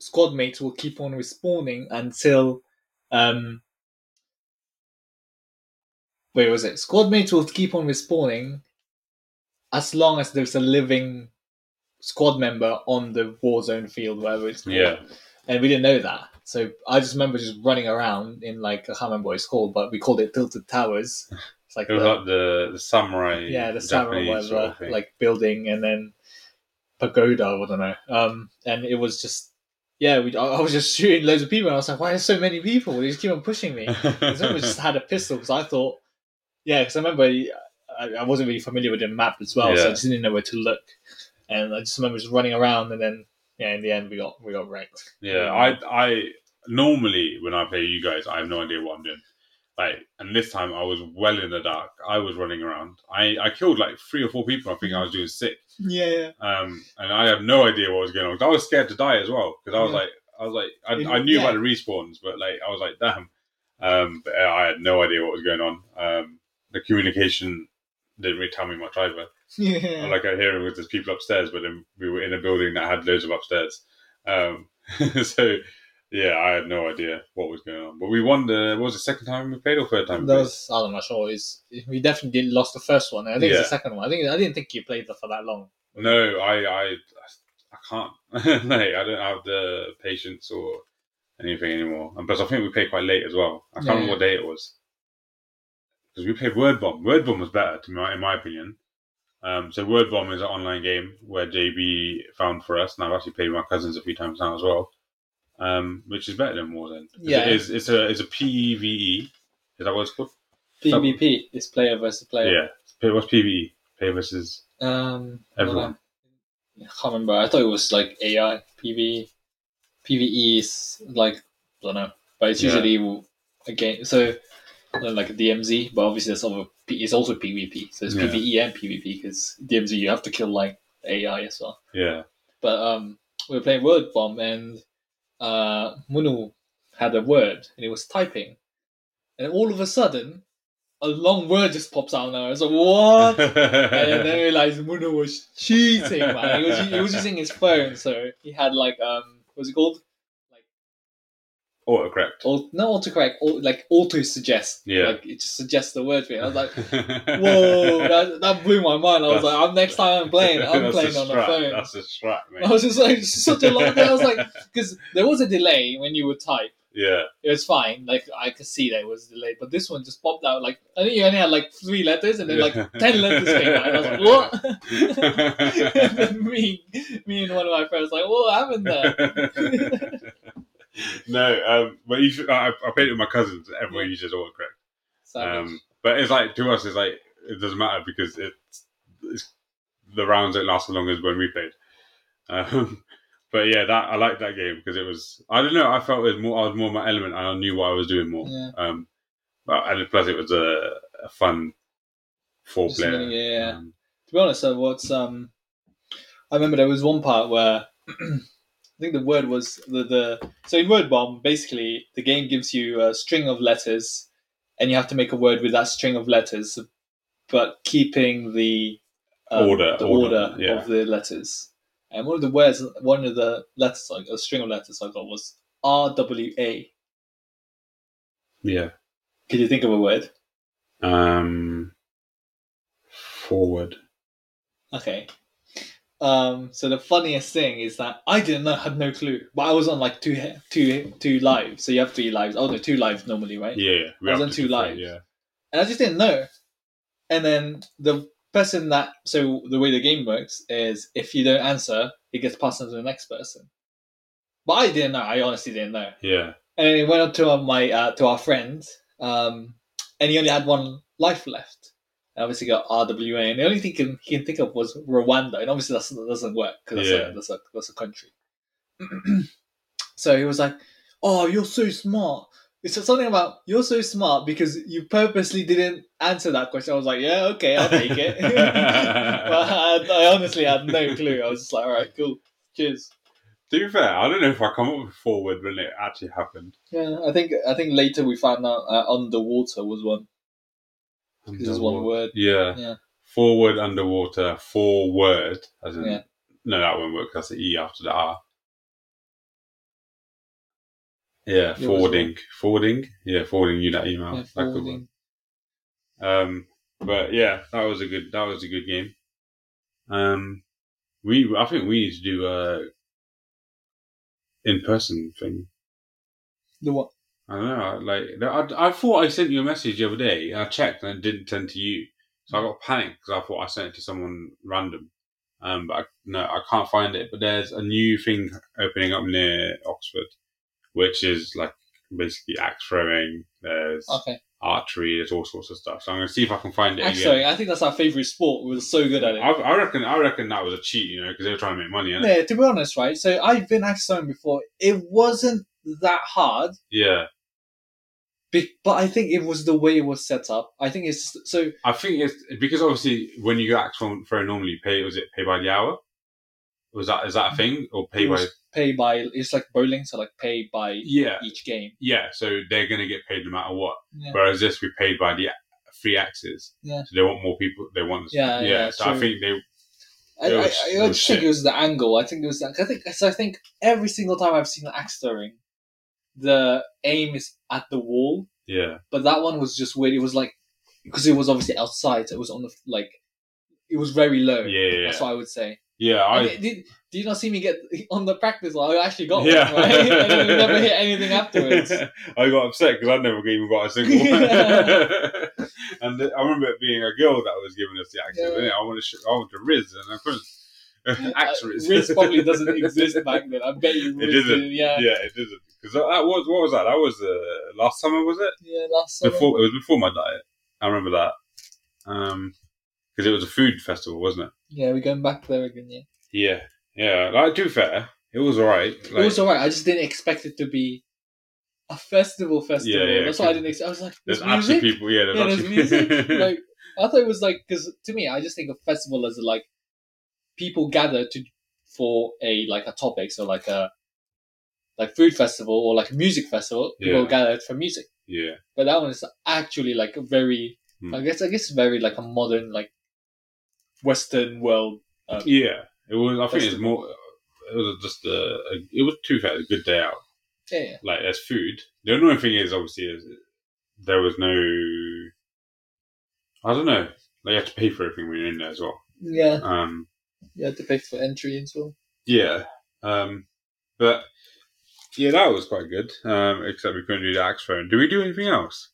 squad mates will keep on respawning until um. Where was it? Squad mates will keep on respawning as long as there's a living squad member on the war zone field, whatever it's called. Yeah. And we didn't know that. So I just remember just running around in like I can't remember what it's called, but we called it Tilted Towers. It's like It the- like the the samurai. yeah, the samurai whatever, sort of like building and then pagoda, I don't know. Um, and it was just yeah, we, I, I was just shooting loads of people, and I was like, why are so many people? They just keep on pushing me. Someone just had a pistol because I thought, yeah, because I remember I, I wasn't really familiar with the map as well, so I just didn't know where to look, and I just remember just running around, and then yeah, in the end we got we got wrecked. Yeah, I I normally when I play you guys, I have no idea what I'm doing. Like, and this time I was well in the dark. I was running around. I I killed like three or four people. I think I was doing sick. Yeah, yeah. Um, and I have no idea what was going on. I was scared to die as well because I was Yeah. like, I was like, I, It- I knew yeah. about the respawns, but like, I was like, damn. Um, but I had no idea what was going on. Um, the communication didn't really tell me much either. Yeah. All I hear hear was there's people upstairs, but then we were in a building that had loads of upstairs. Um, so yeah, I had no idea what was going on. But we won the what was the second time we played or third time? That was I'm not know. sure. It's, we definitely did lost the first one. I think Yeah. it's the second one. I think I didn't think you played for that long. No, I I I can't. no, I don't have the patience or anything anymore. And plus, I think we played quite late as well. I can't Yeah, remember what day it was because we played Word Bomb. Word Bomb was better, to my in my opinion. Um, so Word Bomb is an online game where JB found for us, and I've actually played with my cousins a few times now as well. Um, which is better than Warzone. Yeah. it is. It's a it's a PVE. Is that what it's called? PvP is player versus player. Yeah. What's PVE? Player versus Um, everyone. I can't remember. I thought it was like AI PV. PVE is like I don't know, but it's Yeah. usually a game. So like a DMZ, but obviously it's also it's also PvP. So it's Yeah. PVE and PvP because DMZ you have to kill like AI as well. Yeah. But um, we were playing Word Bomb and uh, Munu had a word and he was typing, and all of a sudden, a long word just pops out now. I was like, what? and then I realized Munu was cheating, man. He was, he was using his phone, so he had like um, what's it called? Autocorrect. Alt, not autocorrect, au- like auto suggest. Yeah. like it just suggests the word for you. I was like, whoa, that, that blew my mind. I was like, I'm next time I'm playing, I'm playing on the phone. That's a strat, mate. I was just like, such a long. I was like, because there was a delay when you would type. yeah. It was fine, like I could see that it was delayed, but this one just popped out. Like I think you only had like three letters, and then like ten letters came out. And I was like, what? and then me, me and one of my friends like, what happened there? no, um, but you should, I, I played it with my cousins. Everyone uses autocorrect. Um, but it's like to us, it's like it doesn't matter because it's, it's the rounds don't last as long as when we played. Um, but yeah, that I like that game because it was. I don't know. I felt it was more. I was more my element, and I knew what I was doing more. Yeah. Um, but and plus, it was a, a fun four Just player. really, yeah. Um, to be honest, uh, what's um, I remember there was one part where I think the word was the the so in Word Bomb, basically the game gives you a string of letters, and you have to make a word with that string of letters, but keeping the um, Order, the order, order, yeah. of the letters. And one of the words, one of the letters, like a string of letters I got was R W A. yeah. Could you think of a word? Um, forward. Okay. Um, so the funniest thing is that I didn't know, had no clue, but I was on like two, two, two lives. So you have three lives. Oh no, two lives normally, right? Yeah, yeah. I was on two three, lives. Yeah. And I just didn't know. And then the person that, so the way the game works is if you don't answer, it gets passed on to the next person. But I didn't know. I honestly didn't know. Yeah. And then it went up to my uh, to our friend, um, and he only had one life left. Obviously got RWA, and the only thing he can, he can think of was Rwanda, and obviously that's, that doesn't work because that's, Yeah. a, that's a that's a country. so he was like, "Oh, you're so smart." It's something about you're so smart because you purposely didn't answer that question. I was like, "Yeah, okay, I'll take it." but I, I honestly had no clue. I was just like, "All right, cool, cheers." To be fair, I don't know if I come up with forward when it actually happened. Yeah, I think I think later we found out uh, underwater was one. This is one word. Yeah. Yeah. Forward, underwater, forward. As in, Yeah. No, that won't work. That's the E after the R. Yeah, was forwarding. Forwarding? Yeah, forwarding you that email. Yeah, that could work. Um, but yeah, that was a good. That was a good game. Um, we I think we need to do a in person thing. The what? I don't know. Like I, I thought I sent you a message the other day. And I checked and it didn't send to you, so I got panicked because I thought I sent it to someone random. Um, but I, no, I can't find it. But there's a new thing opening up near Oxford, which is like basically axe throwing. There's Okay. archery. There's all sorts of stuff. So I'm gonna see if I can find it Axe throwing, I think that's our favorite sport. We were so good at it. I, I reckon. I reckon that was a cheat, you know, because they were trying to make money. Yeah, to be honest, right? So I've been axe throwing before. It wasn't that hard, Yeah, be- but I think it was the way it was set up. I think it's so. I think it's because obviously when you go axe throw throw normally, pay was it pay by the hour? Was that is that a thing or pay by? pay by. It's like bowling, so like pay by Yeah, each game. yeah. So they're gonna get paid no matter what. Yeah. Whereas this, we paid by the free axes. Yeah. So they want more people. They want. Yeah, yeah, so I think they. I, was- I, I just think it was the angle. I think it was. I think so. I think every single time I've seen an axe throwing, the aim is at the wall, Yeah. but that one was just weird. It was like because it was obviously outside. So it was on the like. It was very low. Yeah. Yeah. That's what I would say. yeah. I, I. did, did, you not see me get on the practice one? I actually got Yeah. one, right? and we never hit anything afterwards. I got upset because I never even got a single one. and I remember it being a girl that was giving us the axes. Yeah. I wanted to, I wanted to Riz, and I couldn't. Axe Uh, Riz. Riz probably doesn't exist back then. I bet you It Riz didn't. did, Yeah. yeah, it didn't. Because that was what was that? That was uh, last summer, was it? Yeah, last summer. Before it was before my diet. I remember that. Um, because it was a food festival, wasn't it? Yeah, we're going back there again, yeah. Yeah, yeah. Like to be fair, it was alright. it was alright. I just didn't expect it to be a festival festival. Yeah, yeah, That's why I didn't expect I was like, there's there's, actually music? people. Yeah, there's yeah, there's actually music. like, I thought it was like, because to me, I just think of festival as like people gather to for a like a topic. So like a like food festival or like a music festival. People Yeah. gather for music. yeah. But that one is actually like a very, Hmm. I guess, I guess very like a modern like Western world. Uh, Yeah, it was. I think it's more. It was just a. a it was too fair. A good day out. yeah, yeah. Like there's food. The annoying thing is obviously is there was no. I don't know. Like you have to pay for everything when you're in there as well. Yeah, Um. You had to pay for entry and so. Yeah. Um. But yeah, that was quite good. Um. Except we couldn't do the axe throwing. Did we do anything else?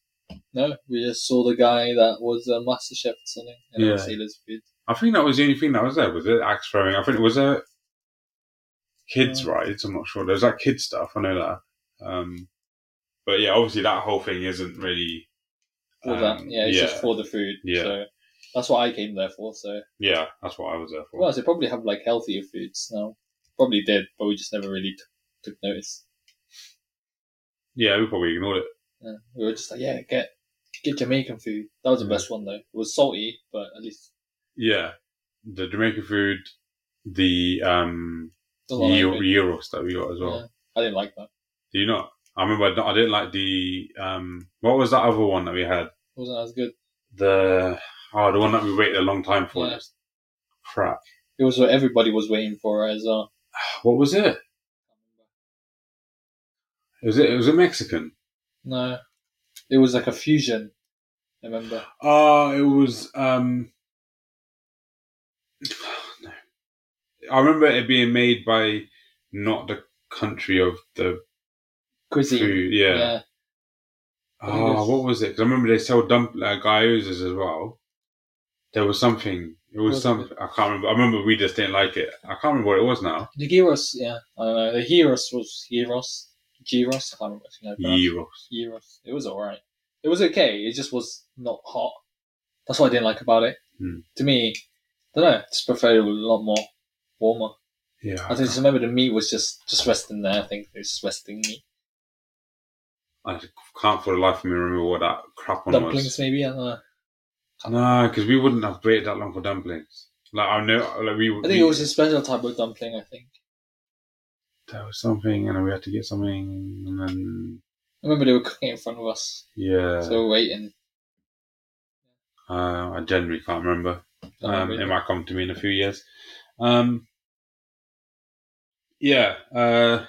No, we just saw the guy that was a master chef or something, and Yeah. yeah. sailor's food. I think that was the only thing that was there. Was it axe throwing? I think it was a kids Yeah. rides. I'm not sure. There's like kids stuff. I know that. Um. But yeah, obviously that whole thing isn't really. For um, that, yeah, it's just for the food. Yeah. So that's what I came there for. So, Yeah, that's what I was there for. well, they probably have like healthier foods now. Probably did, but we just never really t- took notice. yeah, we probably ignored it. Yeah. We were just like, yeah, get get Jamaican food. That was the best one though. It was salty, but at least Yeah, the Jamaican food, the um the one I gyro, gyros that we got as well. Yeah. I didn't like that. Do you not? I remember I I didn't like the um. What was that other one that we had? It wasn't as good. The oh, the one that we waited a long time for. Yeah. Crap. It was what everybody was waiting for as well. What was it? Was it? It was a Mexican. No, it was like a fusion. I remember. Oh, it was um. No. I remember it being made by not the country of the Cuisine. food. Yeah. Think Oh, it's- what was it? 'Cause I remember they sell dump uh, gyozas as well. There was something. It was Was something. I can't remember. I remember we just didn't like it. I can't remember what it was now. The gyros, yeah, I don't know. The Heroes was gyros, gyros. I can't remember. It. Gyros. gyros. It was alright. It was okay. It just was not hot. That's what I didn't like about it. Hmm. To me, I don't know. Just preferred it a lot more warmer. Yeah. I just remember the meat was just just resting there. I think it was just resting meat. I can't for the life of me remember what that crap one Dumplings, was. maybe. I don't know. No, because we wouldn't have waited that long for dumplings. Like I know, like we. I think it was a special type of dumpling. I think. There was something, and we had to get something, and then I remember they were cooking in front of us, yeah. so we were waiting. uh, I generally can't remember. Um, remember it might come to me in a few years. Um, yeah, uh,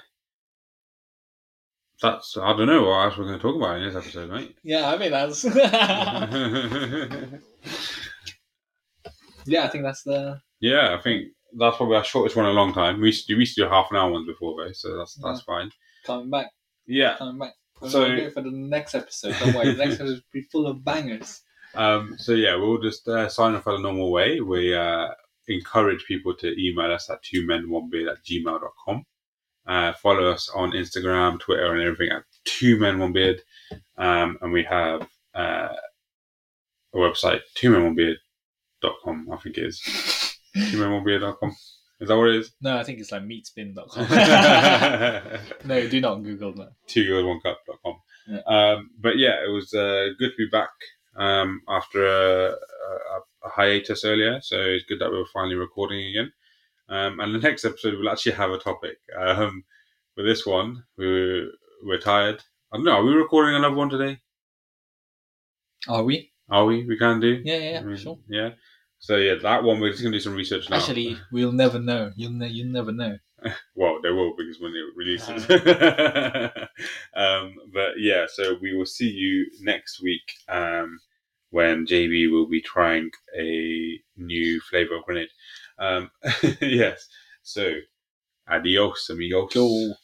that's I don't know what else we're going to talk about in this episode, mate. Yeah, I mean that's. yeah, I think that's the Yeah, I think that's probably our shortest one in a long time. We used to, we used to do half an hour ones before though, so that's that's fine. Coming back, Yeah. coming back. We're So- for the next episode. Don't worry, the next episode will be full of bangers. Um, so yeah, we'll just uh, sign off in the normal way. We uh, encourage people to email us at two men one beard at gmail.com. Uh, follow us on Instagram, Twitter, and everything at two men one beard. Um, and we have uh, a website, two men one beard.com, I think it is. two men one beard.com. Is that what it is? No, I think it's like meatspin.com. no, do not Google that. two girls one cup.com. Yeah. Um, but yeah, it was uh, good to be back um, after a, a, a hiatus earlier. So it's good that we were finally recording again. Um, and the next episode we'll actually have a topic. Um, for this one, we we're tired. I don't know. Are we recording another one today? Are we? Are we? We can do. Yeah, yeah, I mean, sure. Yeah. So yeah, that one we're just gonna do some research now. Actually, we'll never know. You'll ne- you'll never know. Well, they will because when it releases. um, but yeah, so we will see you next week um, when JB will be trying a new flavor of grenade. Um, yes. So, adios, amigos. Cool.